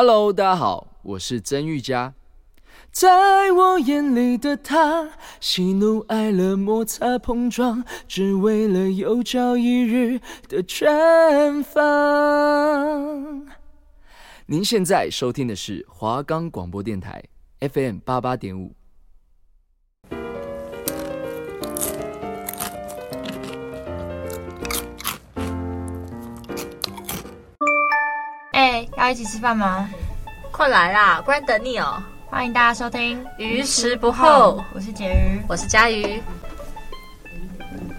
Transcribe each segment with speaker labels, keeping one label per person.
Speaker 1: Hello，大家好，我是曾玉佳。在我眼里的他，喜怒哀乐摩擦碰撞，只为了有朝一日的绽放。您现在收听的是华冈广播电台 FM 八八点五。
Speaker 2: 要一起吃饭吗？
Speaker 3: 快来啦，不然等你哦。
Speaker 2: 欢迎大家收听《
Speaker 3: 鱼食不候》，
Speaker 2: 我是婕妤，
Speaker 3: 我是佳瑜。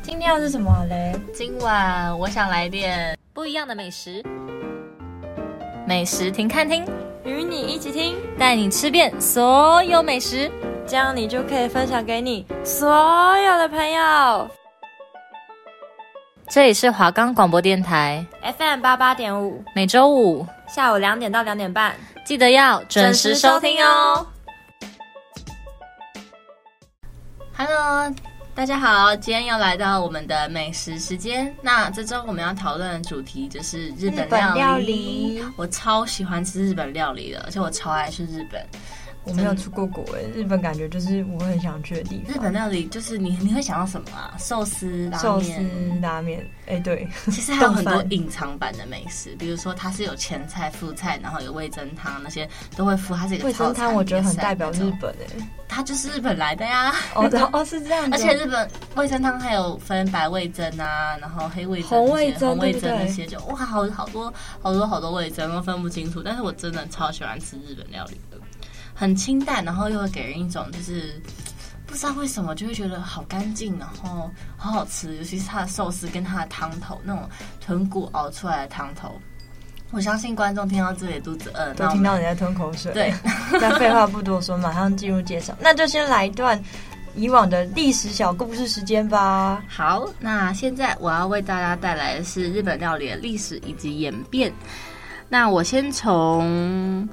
Speaker 2: 今天要是什么嘞？
Speaker 3: 今晚我想来点不一样的美食。美食停看听，
Speaker 2: 与你一起听，
Speaker 3: 带你吃遍所有美食，
Speaker 2: 这样你就可以分享给你所有的朋友。
Speaker 3: 这里是华冈广播电台
Speaker 2: FM 八八点五，
Speaker 3: 每周五
Speaker 2: 下午两点到两点半，
Speaker 3: 记得要准时收听哦。Hello，大家好，今天又来到我们的美食时间。那这周我们要讨论的主题就是日本料理。料理，我超喜欢吃日本料理的，而且我超爱去日本。
Speaker 2: 我没有出过国诶，日本感觉就是我很想去的地方。
Speaker 3: 日本料理就是你你会想到什么啊？寿司、
Speaker 2: 寿司、拉面。哎、欸，对，
Speaker 3: 其实还有很多 隐藏版的美食，比如说它是有前菜、副菜，然后有味噌汤，那些都会附。它是一个
Speaker 2: 味噌汤，我觉得很代表日本诶，
Speaker 3: 它就是日本来的呀。
Speaker 2: 哦哦，是这样。
Speaker 3: 而且日本味噌汤还有分白味噌啊，然后黑味噌、红味噌、红味噌那些，就哇，好好多好多好多味噌都分不清楚。但是我真的超喜欢吃日本料理的。很清淡，然后又会给人一种就是不知道为什么就会觉得好干净，然后好好吃，尤其是它的寿司跟它的汤头那种豚骨熬出来的汤头。我相信观众听到这里肚子饿，
Speaker 2: 都听到你在吞口水。
Speaker 3: 对，
Speaker 2: 那废话不多说，马上进入介绍。那就先来一段以往的历史小故事时间吧。
Speaker 3: 好，那现在我要为大家带来的是日本料理的历史以及演变。那我先从。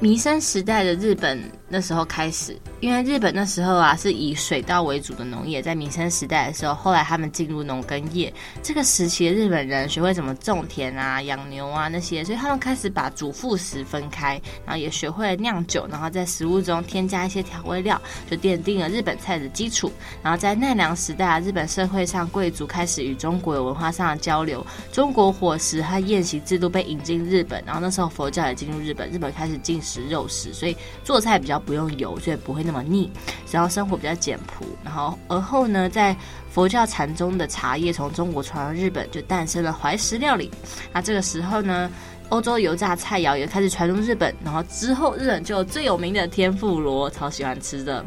Speaker 3: 弥生时代的日本那时候开始，因为日本那时候啊是以水稻为主的农业，在民生时代的时候，后来他们进入农耕业。这个时期的日本人学会怎么种田啊、养牛啊那些，所以他们开始把主副食分开，然后也学会了酿酒，然后在食物中添加一些调味料，就奠定了日本菜的基础。然后在奈良时代啊，日本社会上贵族开始与中国有文化上的交流，中国伙食和宴席制度被引进日本，然后那时候佛教也进入日本，日本开始进食肉食，所以做菜比较不用油，所以不会那么腻。然后生活比较简朴。然后而后呢，在佛教禅宗的茶叶从中国传到日本，就诞生了怀石料理。那这个时候呢，欧洲油炸菜肴也开始传入日本。然后之后，日本就有最有名的天妇罗，超喜欢吃的。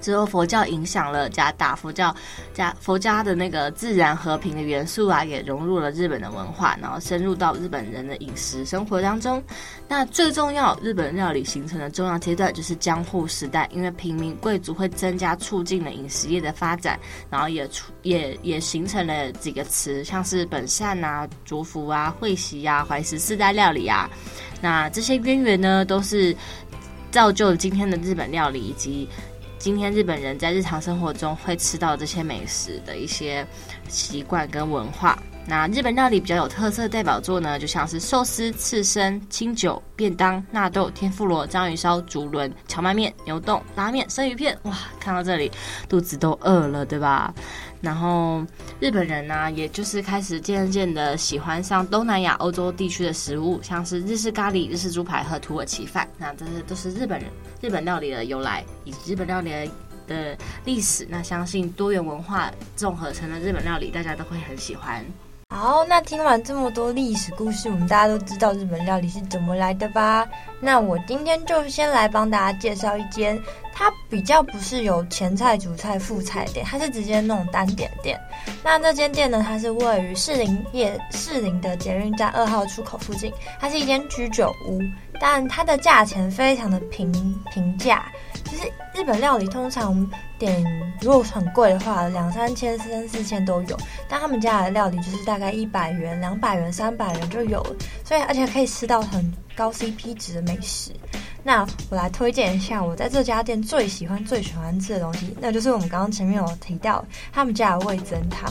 Speaker 3: 之后佛教影响了加大，佛教加佛家的那个自然和平的元素啊，也融入了日本的文化，然后深入到日本人的饮食生活当中。那最重要，日本料理形成的重要阶段就是江户时代，因为平民贵族会增加促进了饮食业的发展，然后也出也也形成了几个词，像是本善啊、竹福啊、会席啊、怀石四代料理啊。那这些渊源呢，都是造就了今天的日本料理以及。今天日本人在日常生活中会吃到这些美食的一些习惯跟文化。那日本料理比较有特色的代表作呢，就像是寿司、刺身、清酒、便当、纳豆、天妇罗、章鱼烧、竹轮、荞麦面、牛冻、拉面、生鱼片。哇，看到这里肚子都饿了，对吧？然后日本人呢、也就是开始渐渐的喜欢上东南亚、欧洲地区的食物，像是日式咖喱、日式猪排和土耳其饭。那这些都是日本人日本料理的由来，以及日本料理的历史。那相信多元文化综合成的日本料理，大家都会很喜欢。
Speaker 2: 好，那听完这么多历史故事，我们大家都知道日本料理是怎么来的吧？那我今天就先来帮大家介绍一间，它比较不是有前菜、主菜、副菜店，它是直接那种单点店。那这间店呢，它是位于士林夜士林的捷运站二号出口附近，它是一间居酒屋，但它的价钱非常的平平价。其实日本料理通常点如果很贵的话，两三千、三四千都有。但他们家的料理就是大概一百元、两百元、三百元就有了，所以而且可以吃到很高 CP 值的美食。那我来推荐一下我在这家店最喜欢、最喜欢吃的东西，那就是我们刚刚前面有提到他们家的味噌汤。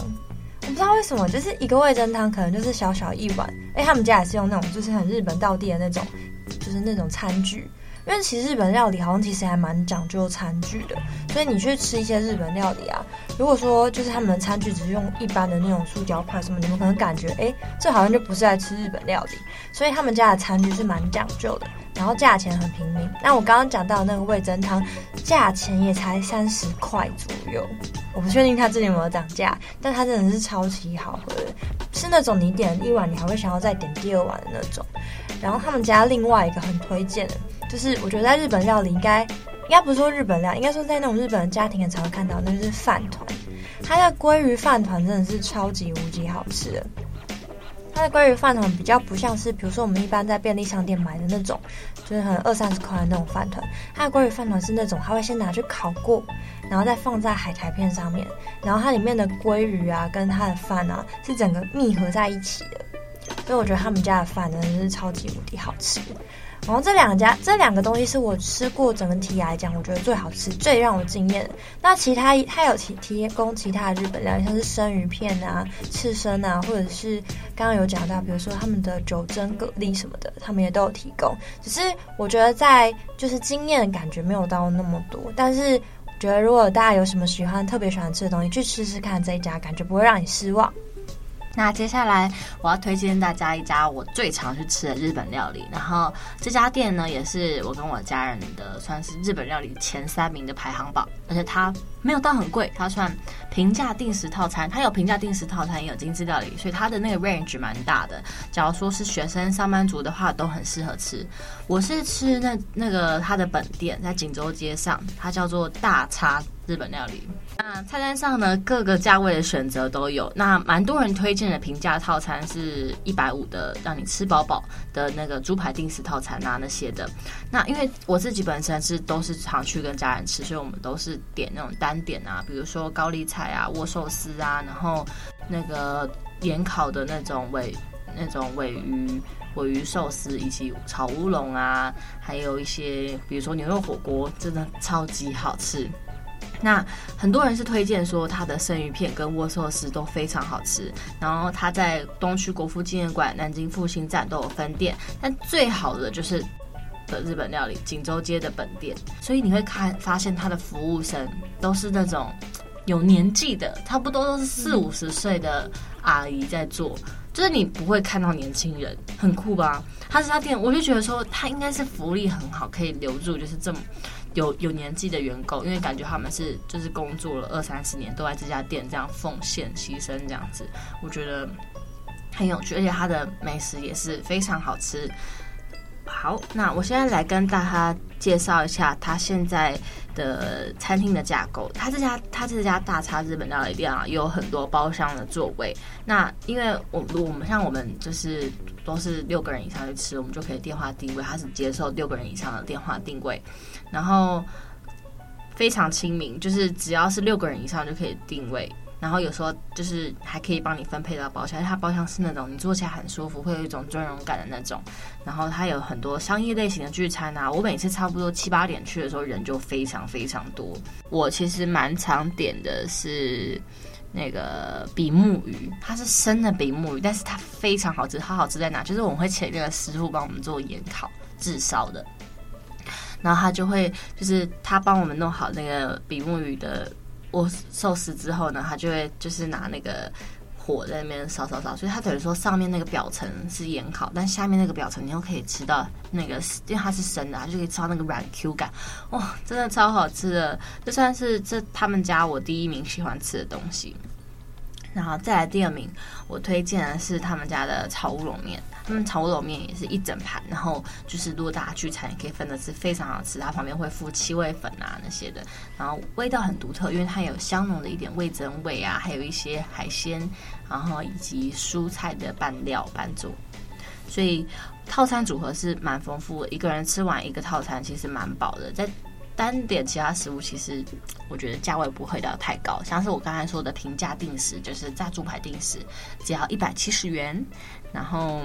Speaker 2: 我不知道为什么，就是一个味噌汤可能就是小小一碗，哎，他们家也是用那种就是很日本道地的那种。就是那种餐具。因为其实日本料理好像其实还蛮讲究餐具的，所以你去吃一些日本料理啊，如果说就是他们的餐具只是用一般的那种塑胶筷什么，你们可能感觉哎，这好像就不是在吃日本料理。所以他们家的餐具是蛮讲究的，然后价钱很平民。那我刚刚讲到那个味增汤，价钱也才三十块左右，我不确定它最近有没有涨价，但它真的是超级好喝的，是那种你点一碗你还会想要再点第二碗的那种。然后他们家另外一个很推荐的。就是我觉得在日本料理应该，应该不是说日本料理，应该说在那种日本的家庭很常会看到，那就是饭团。它的鲑鱼饭团真的是超级无敌好吃的。它的鲑鱼饭团比较不像是，比如说我们一般在便利商店买的那种，就是很二三十块的那种饭团。它的鲑鱼饭团是那种，它会先拿去烤过，然后再放在海苔片上面，然后它里面的鲑鱼啊跟它的饭啊是整个密合在一起的。所以我觉得他们家的饭真的是超级无敌好吃。然后这两家这两个东西是我吃过整体来讲，我觉得最好吃、最让我惊艳的。那其他它有提提供其他的日本料理，像是生鱼片啊、刺身啊，或者是刚刚有讲到，比如说他们的九珍蛤蜊什么的，他们也都有提供。只是我觉得在就是惊艳的感觉没有到那么多，但是觉得如果大家有什么喜欢、特别喜欢吃的东西，去吃吃看这一家，感觉不会让你失望。
Speaker 3: 那接下来我要推荐大家一家我最常去吃的日本料理，然后这家店呢也是我跟我家人的算是日本料理前三名的排行榜，而且它没有到很贵，它算平价定时套餐，它有平价定时套餐也有精致料理，所以它的那个 range 蛮大的。假如说是学生上班族的话，都很适合吃。我是吃那那个它的本店在锦州街上，它叫做大叉。日本料理，那菜单上呢，各个价位的选择都有。那蛮多人推荐的平价套餐是一百五的，让你吃饱饱的那个猪排定食套餐啊那些的。那因为我自己本身是都是常去跟家人吃，所以我们都是点那种单点啊，比如说高丽菜啊、握寿司啊，然后那个盐烤的那种尾那种尾鱼尾鱼寿司，以及炒乌龙啊，还有一些比如说牛肉火锅，真的超级好吃。那很多人是推荐说他的生鱼片跟握寿司都非常好吃，然后他在东区国父纪念馆、南京复兴站都有分店，但最好的就是的日本料理锦州街的本店，所以你会看发现他的服务生都是那种有年纪的，差不多都是四五十岁的阿姨在做，就是你不会看到年轻人，很酷吧？他这家店我就觉得说他应该是福利很好，可以留住就是这么。有有年纪的员工，因为感觉他们是就是工作了二三十年，都在这家店这样奉献牺牲这样子，我觉得很有趣，而且它的美食也是非常好吃。好，那我现在来跟大家介绍一下他现在的餐厅的架构。他这家他这家大叉日本料理店啊，有很多包厢的座位。那因为我我们像我们就是都是六个人以上去吃，我们就可以电话订位。他是接受六个人以上的电话订位，然后非常亲民，就是只要是六个人以上就可以定位。然后有时候就是还可以帮你分配到包厢，它包厢是那种你坐起来很舒服，会有一种尊荣感的那种。然后它有很多商业类型的聚餐啊，我每次差不多七八点去的时候，人就非常非常多。我其实蛮常点的是那个比目鱼，它是生的比目鱼，但是它非常好吃。它好吃在哪？就是我们会请那个师傅帮我们做盐烤、炙烧的，然后他就会就是他帮我们弄好那个比目鱼的。我寿司之后呢，他就会就是拿那个火在那边烧烧烧，所以它等于说上面那个表层是盐烤，但下面那个表层你又可以吃到那个，因为它是生的，它就可以吃到那个软 Q 感，哇，真的超好吃的，这算是这他们家我第一名喜欢吃的东西。然后再来第二名，我推荐的是他们家的炒乌龙面。他们炒乌龙面也是一整盘，然后就是如果大家聚餐也可以分着吃，非常好吃。它旁边会附七味粉啊那些的，然后味道很独特，因为它有香浓的一点味增味啊，还有一些海鲜，然后以及蔬菜的拌料拌做，所以套餐组合是蛮丰富的。一个人吃完一个套餐其实蛮饱的，在。单点其他食物，其实我觉得价位不会到太高，像是我刚才说的平价定食，就是炸猪排定食，只要一百七十元。然后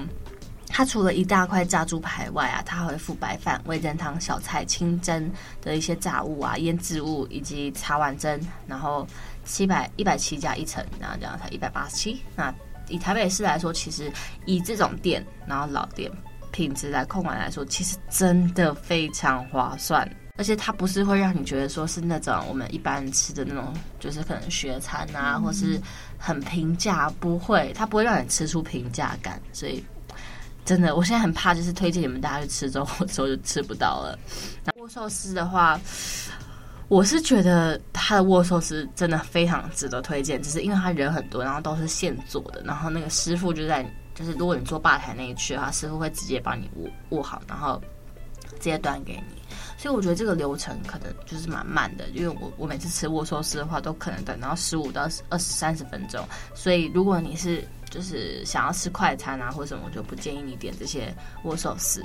Speaker 3: 它除了一大块炸猪排外啊，它还会附白饭、味增汤、小菜、清蒸的一些炸物啊、腌制物以及茶碗蒸。然后七百一百七加一层，然后这样才一百八十七。那以台北市来说，其实以这种店，然后老店。品质来控管来说，其实真的非常划算。而且它不是会让你觉得说是那种我们一般吃的那种，就是可能学餐啊，或是很平价，不会，它不会让你吃出平价感。所以真的，我现在很怕，就是推荐你们大家去吃之后，之后就吃不到了。那握寿司的话，我是觉得他的握寿司真的非常值得推荐，只是因为他人很多，然后都是现做的，然后那个师傅就在，就是如果你坐吧台那一区的话，师傅会直接帮你握握好，然后直接端给你。所以我觉得这个流程可能就是蛮慢的，因为我我每次吃握寿司的话，都可能等到十五到二十三十分钟。所以如果你是就是想要吃快餐啊或者什么，我就不建议你点这些握寿司。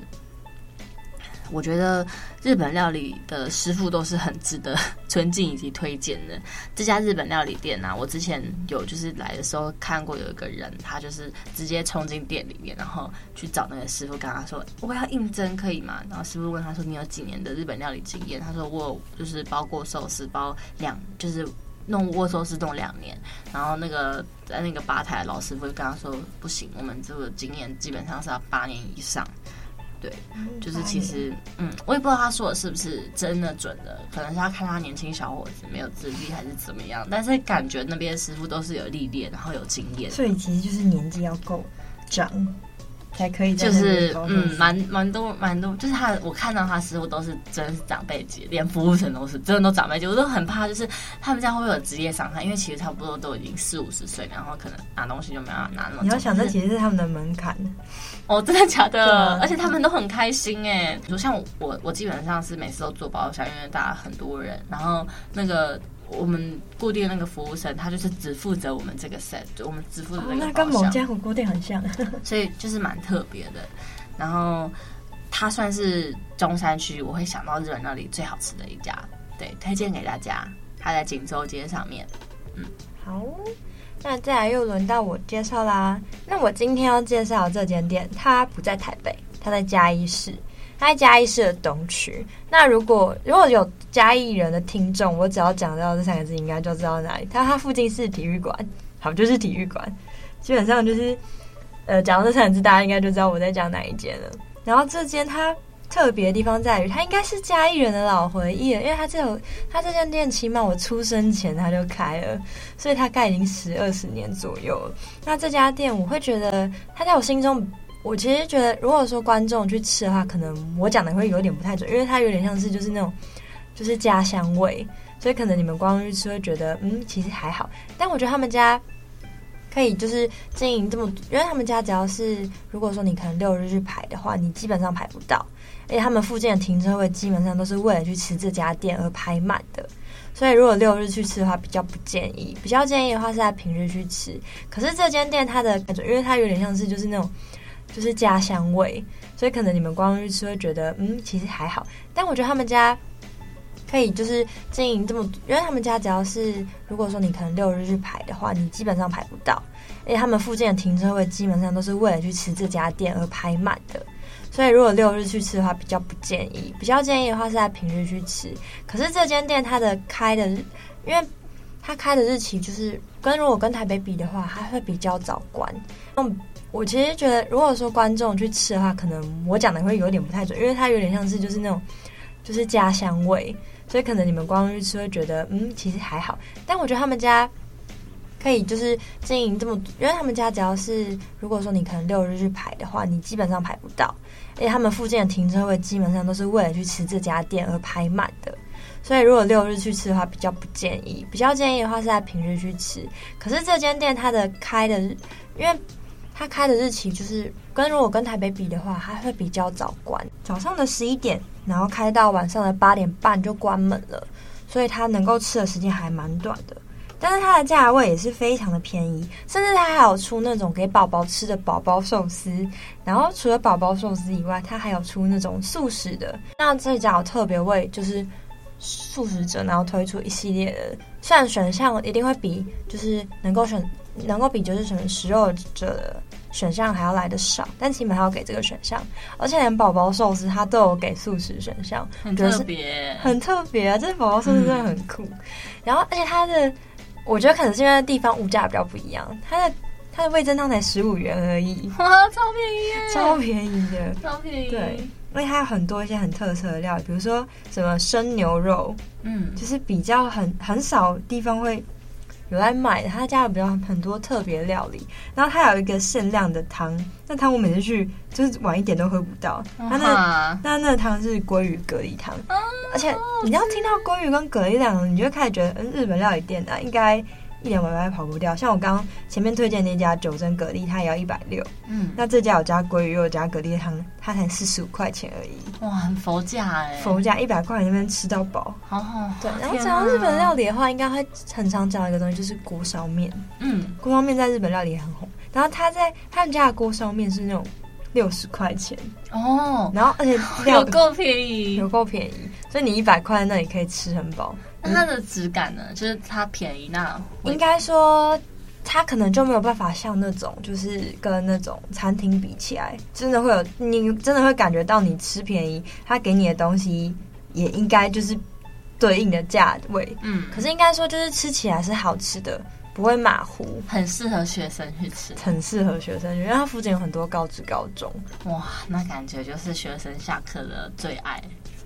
Speaker 3: 我觉得日本料理的师傅都是很值得 尊敬以及推荐的。这家日本料理店呢、我之前有就是来的时候看过，有一个人他就是直接冲进店里面，然后去找那个师傅，跟他说：“我要应征可以吗？”然后师傅问他说：“你有几年的日本料理经验？”他说：“我就是包过寿司包两，就是弄握寿司弄两年。”然后那个在那个吧台的老师傅就跟他说：“不行，我们这个经验基本上是要八年以上。”对，就是其实，嗯，我也不知道他说的是不是真的准的，可能是他看他年轻小伙子没有自律还是怎么样，但是感觉那边师傅都是有历练，然后有经验，
Speaker 2: 所以其实就是年纪要够长。才可以，
Speaker 3: 就是嗯，蛮蛮多蛮多，就是他，我看到他师傅都是真的是长辈级，连服务生都是真的都长辈级，我都很怕，就是他们这样会不会有职业伤害？因为其实差不多都已经四五十岁，然后可能拿东西就没办法拿那么。
Speaker 2: 你要想，这其实是他们的门槛。
Speaker 3: 哦，真的假的？而且他们都很开心哎，就像我，我基本上是每次都做包厢，因为大家很多人，然后那个。我们固定那个服务生，他就是只负责我们这个 set，就我们只负责那个、哦。那
Speaker 2: 跟某家火锅店很像，
Speaker 3: 所以就是蛮特别的。然后它算是中山区，我会想到日本那里最好吃的一家，对，推荐给大家。他在锦州街上面。嗯，
Speaker 2: 好，那再来又轮到我介绍啦。那我今天要介绍这间店，它不在台北，它在嘉义市。它在嘉义市的东区。那如果如果有嘉义人的听众，我只要讲到这三个字，应该就知道哪里。它它附近是体育馆，好，就是体育馆。基本上就是，呃，讲到这三个字，大家应该就知道我在讲哪一间了。然后这间它特别的地方在于，它应该是嘉义人的老回忆了，因为它这有它这间店，起码我出生前它就开了，所以它开已经十二十年左右了。那这家店，我会觉得它在我心中。我其实觉得，如果说观众去吃的话，可能我讲的会有点不太准，因为它有点像是就是那种就是家乡味，所以可能你们光去吃会觉得，嗯，其实还好。但我觉得他们家可以就是经营这么，因为他们家只要是如果说你可能六日去排的话，你基本上排不到，而且他们附近的停车位基本上都是为了去吃这家店而排满的，所以如果六日去吃的话，比较不建议。比较建议的话是在平日去吃。可是这间店它的感觉，因为它有点像是就是那种。就是家乡味，所以可能你们光去吃会觉得，嗯，其实还好。但我觉得他们家可以就是经营这么，因为他们家只要是如果说你可能六日去排的话，你基本上排不到。而且他们附近的停车位基本上都是为了去吃这家店而排满的，所以如果六日去吃的话，比较不建议。比较建议的话是在平日去吃。可是这间店它的开的日，因为它开的日期就是跟如果跟台北比的话，它会比较早关。嗯。我其实觉得，如果说观众去吃的话，可能我讲的会有点不太准，因为它有点像是就是那种就是家乡味，所以可能你们光去吃会觉得，嗯，其实还好。但我觉得他们家可以就是经营这么，因为他们家只要是如果说你可能六日去排的话，你基本上排不到，而且他们附近的停车位基本上都是为了去吃这家店而排满的，所以如果六日去吃的话，比较不建议。比较建议的话是在平日去吃。可是这间店它的开的，因为它开的日期就是跟如果跟台北比的话，它会比较早关，早上的十一点，然后开到晚上的八点半就关门了，所以它能够吃的时间还蛮短的。但是它的价位也是非常的便宜，甚至它还有出那种给宝宝吃的宝宝寿司。然后除了宝宝寿司以外，它还有出那种素食的。那这家有特别为就是素食者，然后推出一系列的，虽然选项一定会比就是能够选。能够比就是什么食肉者的选项还要来的少，但起码还要给这个选项，而且连宝宝寿司它都有给素食选项，
Speaker 3: 很特别，
Speaker 2: 很特别啊！这宝宝寿司真的很酷。嗯、然后，而且它的，我觉得可能是因为地方物价比较不一样，它的它的味噌汤才十五元而已，
Speaker 3: 哇，超便宜耶，
Speaker 2: 超便宜的，
Speaker 3: 超便宜。
Speaker 2: 对，因为它有很多一些很特色的料理，比如说什么生牛肉，
Speaker 3: 嗯，
Speaker 2: 就是比较很很少地方会有在卖，他家有比较很多特别料理，然后他有一个限量的汤，那汤我每次去就是晚一点都喝不到，他那那那汤是鲑鱼蛤蜊汤，而且你要听到鲑鱼跟蛤蜊两个，你就开始觉得，嗯，日本料理店啊，应该。一两百块跑不掉，像我刚刚前面推荐那家九珍蛤蜊，它也要一百六。嗯，那这家有加鲑鱼又有加蛤蜊汤，它才四十五块钱而已。
Speaker 3: 哇，很佛价哎！
Speaker 2: 佛价一百块那边吃到饱。
Speaker 3: 好好。
Speaker 2: 对，然后讲到日本料理的话，应该会很常讲一个东西，就是锅烧面。嗯，锅烧面在日本料理也很红。然后他在他们家的锅烧面是那种六十块钱哦，然后而且
Speaker 3: 有够便宜，
Speaker 2: 有够便宜，所以你一百块那里可以吃很饱。
Speaker 3: 那它的质感呢？就是它便宜，那
Speaker 2: 应该说它可能就没有办法像那种，就是跟那种餐厅比起来，真的会有你真的会感觉到你吃便宜，它给你的东西也应该就是对应的价位。嗯，可是应该说就是吃起来是好吃的，不会马虎，
Speaker 3: 很适合学生去吃，
Speaker 2: 很适合学生去，因为它附近有很多高职高中。
Speaker 3: 哇，那感觉就是学生下课的最爱。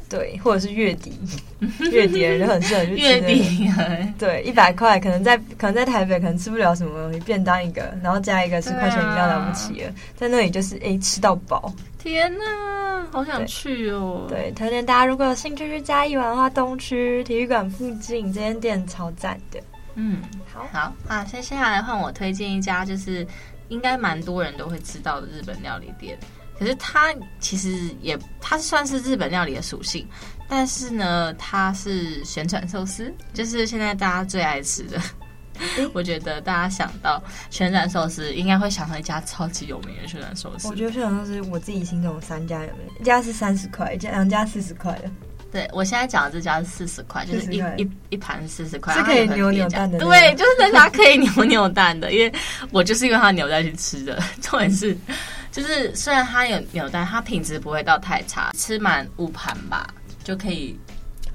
Speaker 2: 对，或者是月底，月底的人很适合去 吃。
Speaker 3: 月底，
Speaker 2: 对，一百块可能在可能在台北可能吃不了什么东西，便当一个，然后加一个十块钱饮料了不起了，啊、在那里就是哎吃到饱。
Speaker 3: 天哪，好想去哦！
Speaker 2: 对，推荐大家如果有兴趣去嘉义玩的话，东区体育馆附近这间店超赞的。
Speaker 3: 嗯，好好啊，接下来换我推荐一家，就是应该蛮多人都会知道的日本料理店。可是它其实也，它算是日本料理的属性，但是呢，它是旋转寿司，就是现在大家最爱吃的。欸、我觉得大家想到旋转寿司，应该会想到一家超级有名的旋转寿司。
Speaker 2: 我觉得旋转寿司我自己心中有三家有名，一家是三十块，一家两家四十块的。
Speaker 3: 对，我现在讲的这家是四十块，就是一一一盘四十块，
Speaker 2: 是可以扭扭蛋的。
Speaker 3: 对，就是那家可以扭扭蛋的，因为我就是因为它扭蛋去吃的。重点是。就是虽然它有扭蛋，它品质不会到太差，吃满五盘吧就可以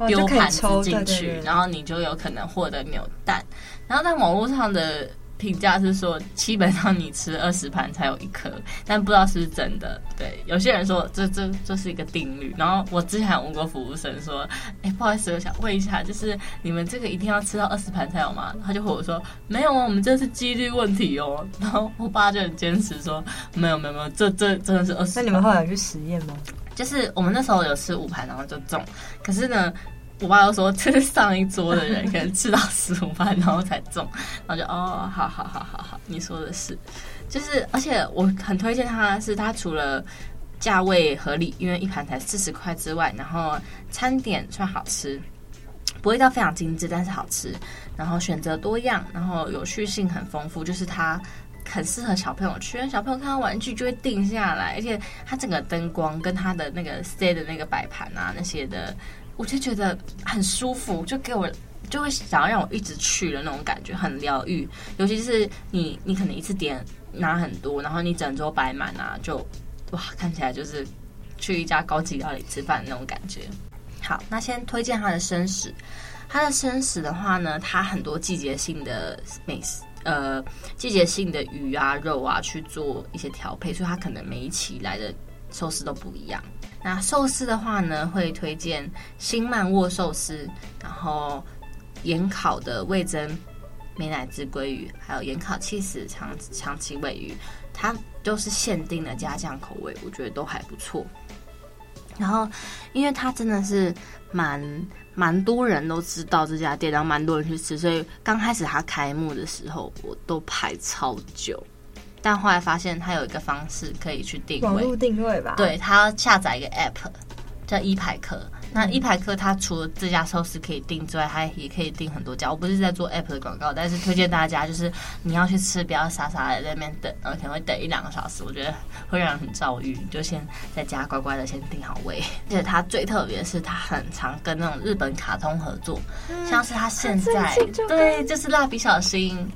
Speaker 3: 丢盘子进去，然后你就有可能获得扭蛋。然后在网络上的评价是说，基本上你吃二十盘才有一颗，但不知道是不是真的。对，有些人说这这这是一个定律。然后我之前问过服务生说，哎，不好意思，我想问一下，就是你们这个一定要吃到二十盘才有吗？他就和我说，没有啊，我们这是几率问题哦。然后我爸就很坚持说，没有没有没有，这这真的是二十。
Speaker 2: 那你们后来有去实验吗？
Speaker 3: 就是我们那时候有吃五盘，然后就中。可是呢。我爸又说，这是上一桌的人可能吃到十五盘，然后才中，然后就哦，好好好好好，你说的是，就是而且我很推荐它，是它除了价位合理，因为一盘才四十块之外，然后餐点算好吃，不会到非常精致，但是好吃，然后选择多样，然后有趣性很丰富，就是它很适合小朋友去，小朋友看到玩具就会定下来，而且它整个灯光跟它的那个 stay 的那个摆盘啊那些的。我就觉得很舒服，就给我就会想要让我一直去的那种感觉，很疗愈。尤其是你，你可能一次点拿很多，然后你整桌摆满啊，就哇，看起来就是去一家高级料理吃饭那种感觉。好，那先推荐它的生食。它的生食的话呢，它很多季节性的美食，呃，季节性的鱼啊、肉啊去做一些调配，所以它可能每一期来的寿司都不一样。那寿司的话呢，会推荐新曼沃寿司，然后盐烤的味增美乃滋鲑鱼，还有盐烤气死长长崎鮪鱼，它都是限定的加酱口味，我觉得都还不错。然后，因为它真的是蛮蛮多人都知道这家店，然后蛮多人去吃，所以刚开始它开幕的时候，我都排超久。但后来发现，它有一个方式可以去定位，
Speaker 2: 网络定位吧？
Speaker 3: 对，它下载一个 app 叫一排客。那一排客它除了这家寿司可以订之外，它也可以订很多家。我不是在做 app 的广告，但是推荐大家，就是你要去吃，不要傻傻的在那边等，然后可能会等一两个小时，我觉得会让人很躁郁。你就先在家乖乖的先订好位。而且它最特别的是，它很常跟那种日本卡通合作，嗯、像是它现在对，就是蜡笔小新，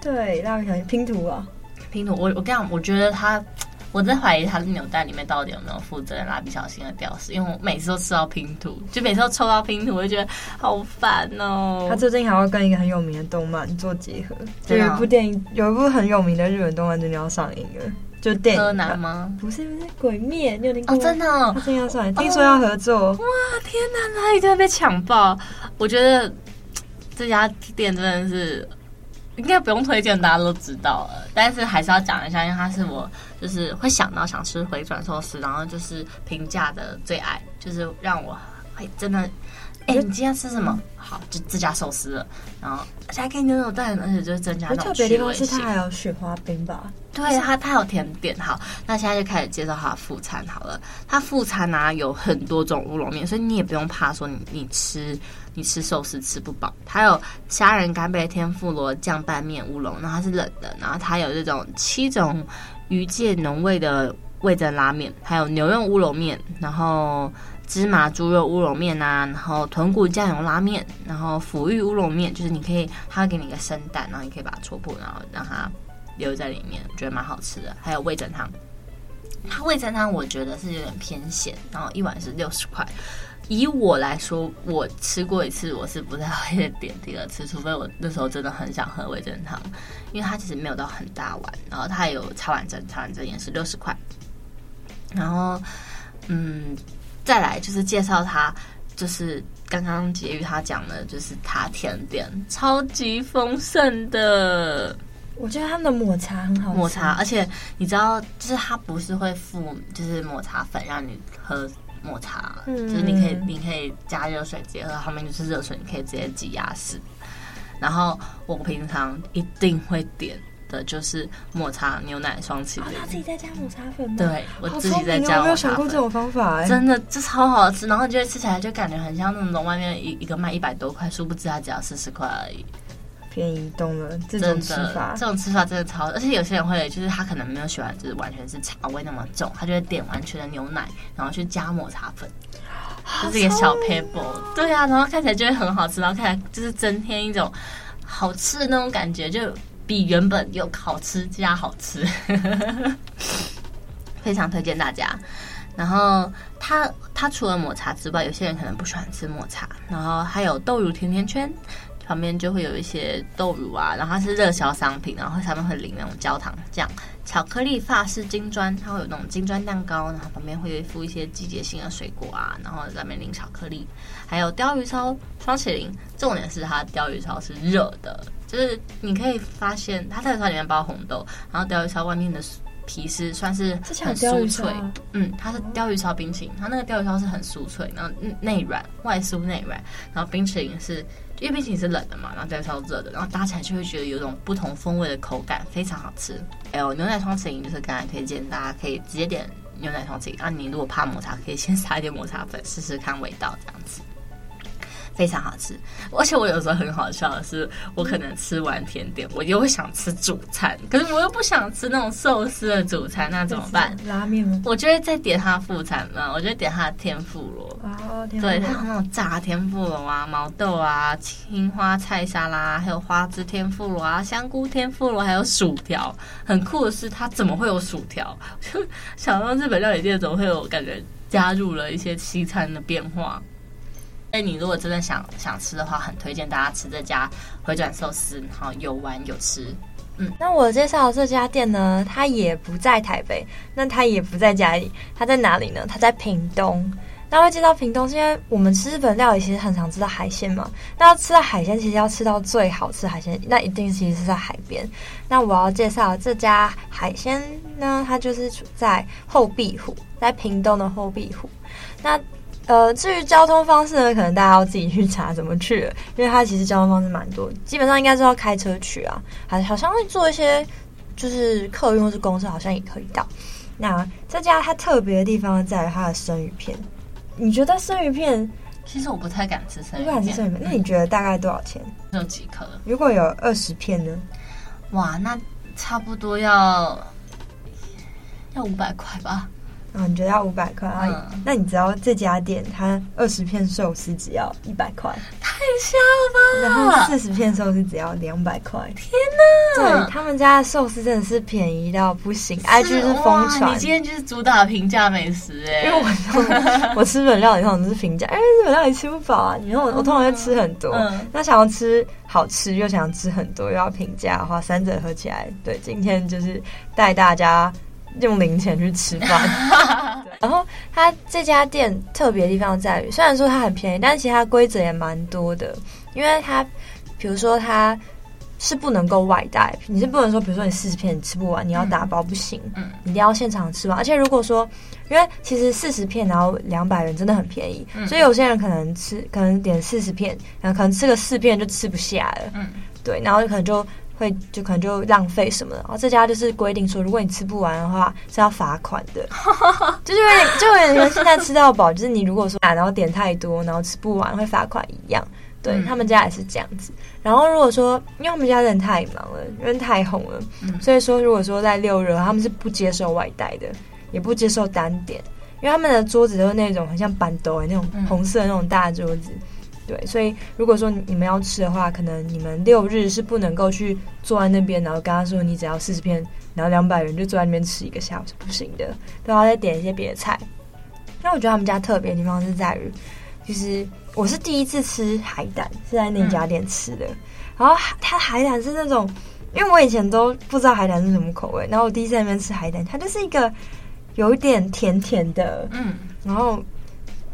Speaker 2: 对，蜡笔小新拼图啊。
Speaker 3: 拼图，我我跟你讲，我觉得他我在怀疑他的扭蛋里面到底有没有附赠蜡笔小新的吊饰，因为我每次都吃到拼图，就每次都抽到拼图，我就觉得好烦哦。
Speaker 2: 他最近还要跟一个很有名的动漫做结合，就有一部电影，有一部很有名的日本动漫，真的要上映了。就电影柯
Speaker 3: 南吗？
Speaker 2: 不是不是，鬼灭，你有听过？
Speaker 3: 哦，真的，哦，
Speaker 2: 他真要上映，听说要合作。
Speaker 3: 哇，天哪，哪里都要被抢爆！我觉得这家店真的是应该不用推荐，大家都知道了。但是还是要讲一下，因为它是我就是会想到想吃回转寿司，然后就是平价的最爱，就是让我会真的。哎、欸，你今天吃什么？嗯、好，就自家寿司了。然后而且还给你那种蛋，而且就是增加那种趣味性。特别地方是它还有雪花冰吧？对，它它有甜点。好，那现在就开始介绍它的副餐好了。它副餐呢、啊、有很多种乌龙面，所以你也不用怕说你你吃你吃寿司吃不饱。它有虾仁干贝天妇罗酱拌面乌龙，然后它是冷的。然后它有这种七种鱼介浓味的味噌拉面，还有牛肉乌龙面，然后。芝麻猪肉乌龙面呐，然后豚骨酱油拉面，然后腐玉乌龙面，就是你可以，他会给你一个生蛋，然后你可以把它戳破，然后让它留在里面，觉得蛮好吃的。还有味噌汤，它味噌汤我觉得是有点偏咸，然后一碗是六十块。以我来说，我吃过一次，我是不太会点第二次，除非我那时候真的很想喝味噌汤，因为它其实没有到很大碗，然后它有茶碗蒸，茶碗蒸也是六十块，然后嗯。再来就是介绍他，就是刚刚婕妤他讲的，就是他甜点超级丰盛的。
Speaker 2: 我觉得他们的抹茶很好吃，
Speaker 3: 抹茶，而且你知道，就是它不是会附就是抹茶粉让你喝抹茶，嗯、就是你可以你可以加热水直接喝，后面就是热水，你可以直接挤压式。然后我平常一定会点。的就是抹茶牛奶双淇淋，
Speaker 2: 他自己在加抹茶粉吗？
Speaker 3: 对，我自己在加。
Speaker 2: 我没有想过这种方法，欸，
Speaker 3: 真的这超好吃。然后就会吃起来就感觉很像那种外面一一个卖一百多块，殊不知它只要四十块而已，
Speaker 2: 便宜动了。这种吃法，
Speaker 3: 这种吃法真的超。而且有些人会，就是他可能没有喜欢，就是完全是茶味那么重，他就会点完全的牛奶，然后去加抹茶粉，就是一个小 paper。对啊，然后看起来就会很好吃，然后看起来就是增添一种好吃的那种感觉，就。比原本又好吃加好吃，非常推荐大家。然后它它除了抹茶之外，有些人可能不喜欢吃抹茶，然后还有豆乳甜甜圈，旁边就会有一些豆乳啊，然后它是热销商品，然后上面会淋那种焦糖酱、巧克力法式金砖，它会有那种金砖蛋糕，然后旁边会附一些季节性的水果啊，然后上面淋巧克力，还有鲷鱼烧双淇淋，重点是它鲷鱼烧是热的。就是你可以发现，它鯛鱼烧里面包红豆，然后鲷鱼烧外面的皮是算是很酥脆，嗯，它是鲷鱼烧冰淇淋，它那个鲷鱼烧是很酥脆，然后内软，外酥内软，然后冰淇淋是因为冰淇淋是冷的嘛，然后鲷鱼烧热的，然后搭起来就会觉得有种不同风味的口感，非常好吃。还有牛奶双淇淋就是刚才推荐，大家可以直接点牛奶双淇淋，啊，你如果怕抹茶，可以先撒一点抹茶粉试试看味道，这样子。非常好吃，而且我有时候很好笑的是，我可能吃完甜点，我又会想吃主餐，可是我又不想吃那种寿司的主餐，那怎么办？
Speaker 2: 拉面吗？
Speaker 3: 我就会再点它副餐嘛，我就会点它的天妇罗。
Speaker 2: 哦，
Speaker 3: 对，它有那种炸天妇罗啊，毛豆啊，青花菜沙拉，还有花枝天妇罗啊，香菇天妇罗，还有薯条。很酷的是，它怎么会有薯条？就 想到日本料理店怎么会有感觉加入了一些西餐的变化。哎，你如果真的想想吃的话，很推荐大家吃这家回转寿司，好有玩有吃。嗯，
Speaker 2: 那我介绍的这家店呢，它也不在台北，那它也不在家里，它在哪里呢？它在屏东。那会介绍屏东，是因为我们吃日本料理其实很常吃到海鲜嘛。那要吃到海鲜，其实要吃到最好吃海鲜，那一定其实是在海边。那我要介绍这家海鲜呢，它就是处在后壁湖，在屏东的后壁湖。那呃，至于交通方式呢，可能大家要自己去查怎么去，因为它其实交通方式蛮多，基本上应该是要开车去啊，还好像会坐一些就是客运或是公车，好像也可以到。那这家它特别的地方在于它的生鱼片，你觉得生鱼片？
Speaker 3: 其实我不太敢吃生鱼片，
Speaker 2: 不敢吃生鱼片，那你觉得大概多少钱？
Speaker 3: 有几颗？
Speaker 2: 如果有二十片呢？
Speaker 3: 哇，那差不多要要五百块吧。
Speaker 2: 啊，你觉得要五百块啊？那你知道这家店它二十片寿司只要一百块，
Speaker 3: 太香了吧？
Speaker 2: 然后四十片寿司只要两百块，
Speaker 3: 天哪！
Speaker 2: 对，他们家的寿司真的是便宜到不行，IG 是疯传。
Speaker 3: 你今天就是主打平价美食哎，
Speaker 2: 因为我 我吃日本料理通常都是平价，因为日本料理吃不饱啊。你看我我通常会吃很多，那想要吃好吃又想要吃很多又要平价的话，三者合起来，对，今天就是带大家。用零钱去吃饭，然后他这家店特别的地方在于，虽然说它很便宜，但是其实它规则也蛮多的。因为它，比如说它是不能够外带，你是不能说，比如说你四十片你吃不完，你要打包不行，嗯，你一定要现场吃完。而且如果说，因为其实四十片然后两百元真的很便宜，所以有些人可能吃，可能点四十片，然后可能吃个四片就吃不下了，嗯，对，然后可能就。会就可能就浪费什么的，然后这家就是规定说，如果你吃不完的话是要罚款的，就是有点就有点像现在吃到饱，就是你如果说然后点太多，然后吃不完会罚款一样。对、嗯、他们家也是这样子。然后如果说因为他们家人太忙了，因为太红了，嗯、所以说如果说在六日他们是不接受外带的，也不接受单点，因为他们的桌子都是那种很像板凳那种红色的那种大桌子。嗯对，所以如果说你们要吃的话，可能你们六日是不能够去坐在那边，然后跟他说你只要四十片，然后两百元就坐在那边吃一个下午是不行的，都要再点一些别的菜。那我觉得他们家特别的地方是在于，就是我是第一次吃海胆，是在那家店吃的，嗯、然后它海胆是那种，因为我以前都不知道海胆是什么口味，然后我第一次在那边吃海胆，它就是一个有一点甜甜的，嗯，然后。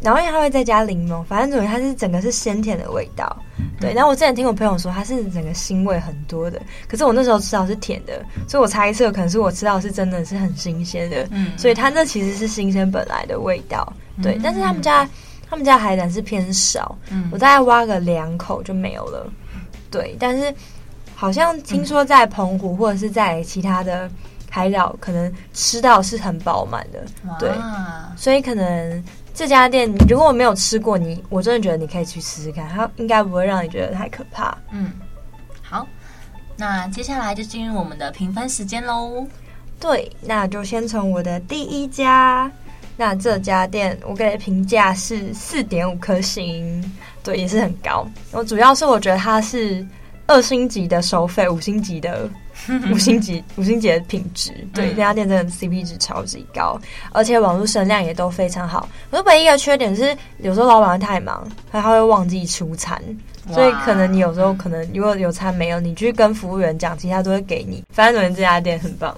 Speaker 2: 然后因为它会再加柠檬，反正总之它是整个是鲜甜的味道，对。然后我之前听我朋友说它是整个腥味很多的，可是我那时候吃到是甜的，所以我猜测可能是我吃到是真的是很新鲜的，嗯。所以它那其实是新鲜本来的味道，对。但是他们家他们家海胆是偏少，嗯我大概挖个两口就没有了，对。但是好像听说在澎湖或者是在其他的海岛，可能吃到是很饱满的，对。所以可能。这家店如果我没有吃过你，我真的觉得你可以去试试看，它应该不会让你觉得太可怕。
Speaker 3: 嗯，好，那接下来就进入我们的评分时间喽。
Speaker 2: 对，那就先从我的第一家，那这家店我给的评价是四点五颗星，对，也是很高。我主要是我觉得它是二星级的收费，五星级的。五星级，五星级的品质，对，这家店真的 CP 值超级高，而且网络声量也都非常好。我唯一一个缺点是，有时候老板会太忙，他会忘记出餐，所以可能你有时候可能如果有餐没有，你去跟服务员讲，其他都会给你。反正这家店很棒。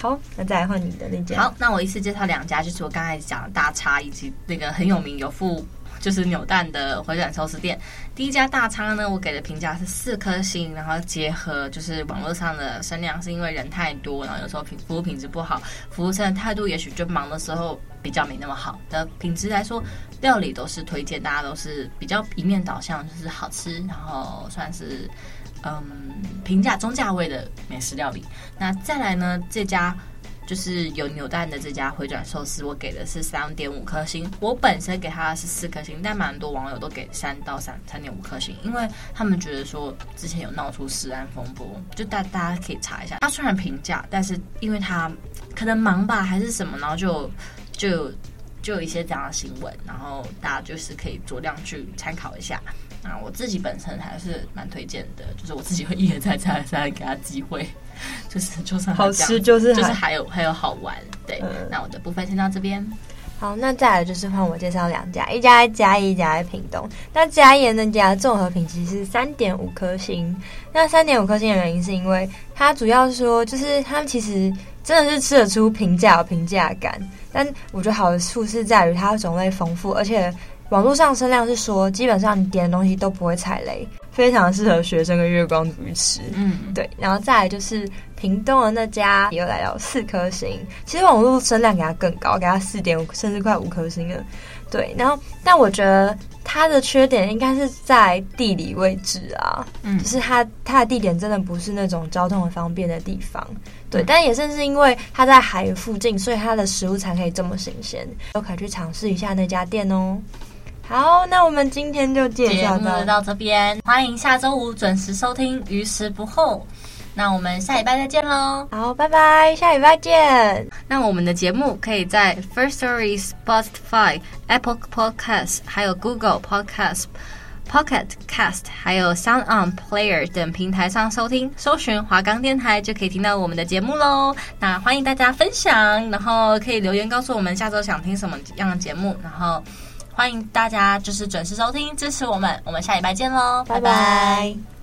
Speaker 2: 好，那再来换你的那家。
Speaker 3: 好，那我一次介绍两家，就是我刚才讲的大叉以及那个很有名有附。就是扭蛋的回转寿司店，第一家大叉呢，我给的评价是四颗星。然后结合就是网络上的声量，是因为人太多，然后有时候品服务品质不好，服务生的态度也许就忙的时候比较没那么好的品质来说，料理都是推荐，大家都是比较一面倒向，就是好吃，然后算是嗯平价中价位的美食料理。那再来呢，这家。就是有扭蛋的这家回转寿司，我给的是三点五颗星。我本身给他的是四颗星，但蛮多网友都给三到三三点五颗星，因为他们觉得说之前有闹出食安风波，就大大家可以查一下。他虽然平价，但是因为他可能忙吧，还是什么，然后就就就有一些这样的新闻，然后大家就是可以酌量去参考一下。啊，我自己本身还是蛮推荐的，就是我自己会一而再再而三给他机会，就是就是
Speaker 2: 好吃，就是
Speaker 3: 就是还有还有好玩。对，嗯、那我的部分先到这边。
Speaker 2: 好，那再来就是换我介绍两家，一家在嘉义，一家在屏东。那嘉义那家综合评级是三点五颗星。那三点五颗星的原因是因为它主要说，就是他们其实真的是吃得出平价有平价感，但我觉得好的处是在于它种类丰富，而且。网络上声量是说，基本上你点的东西都不会踩雷，非常适合学生跟月光族去吃。嗯，对。然后再来就是屏东的那家也有来到四颗星，其实网络声量给它更高，给它四点五，甚至快五颗星了。对，然后但我觉得它的缺点应该是在地理位置啊，嗯，就是它它的地点真的不是那种交通很方便的地方。对，嗯，但也正是因为它在海附近，所以它的食物才可以这么新鲜，都可以去尝试一下那家店哦。好，那我们今天就介绍到，
Speaker 3: 到这边，欢迎下周五准时收听《于时不候》。那我们下礼拜再见喽！
Speaker 2: 好，拜拜，下礼拜见。
Speaker 3: 那我们的节目可以在 First Story、Spotify、Apple Podcasts、还有 Google Podcasts、Pocket Cast、还有 Sound On Player 等平台上收听，搜寻华冈电台就可以听到我们的节目喽。那欢迎大家分享，然后可以留言告诉我们下周想听什么样的节目，然后欢迎大家就是准时收听，支持我们。我们下礼拜见喽，拜拜。拜拜。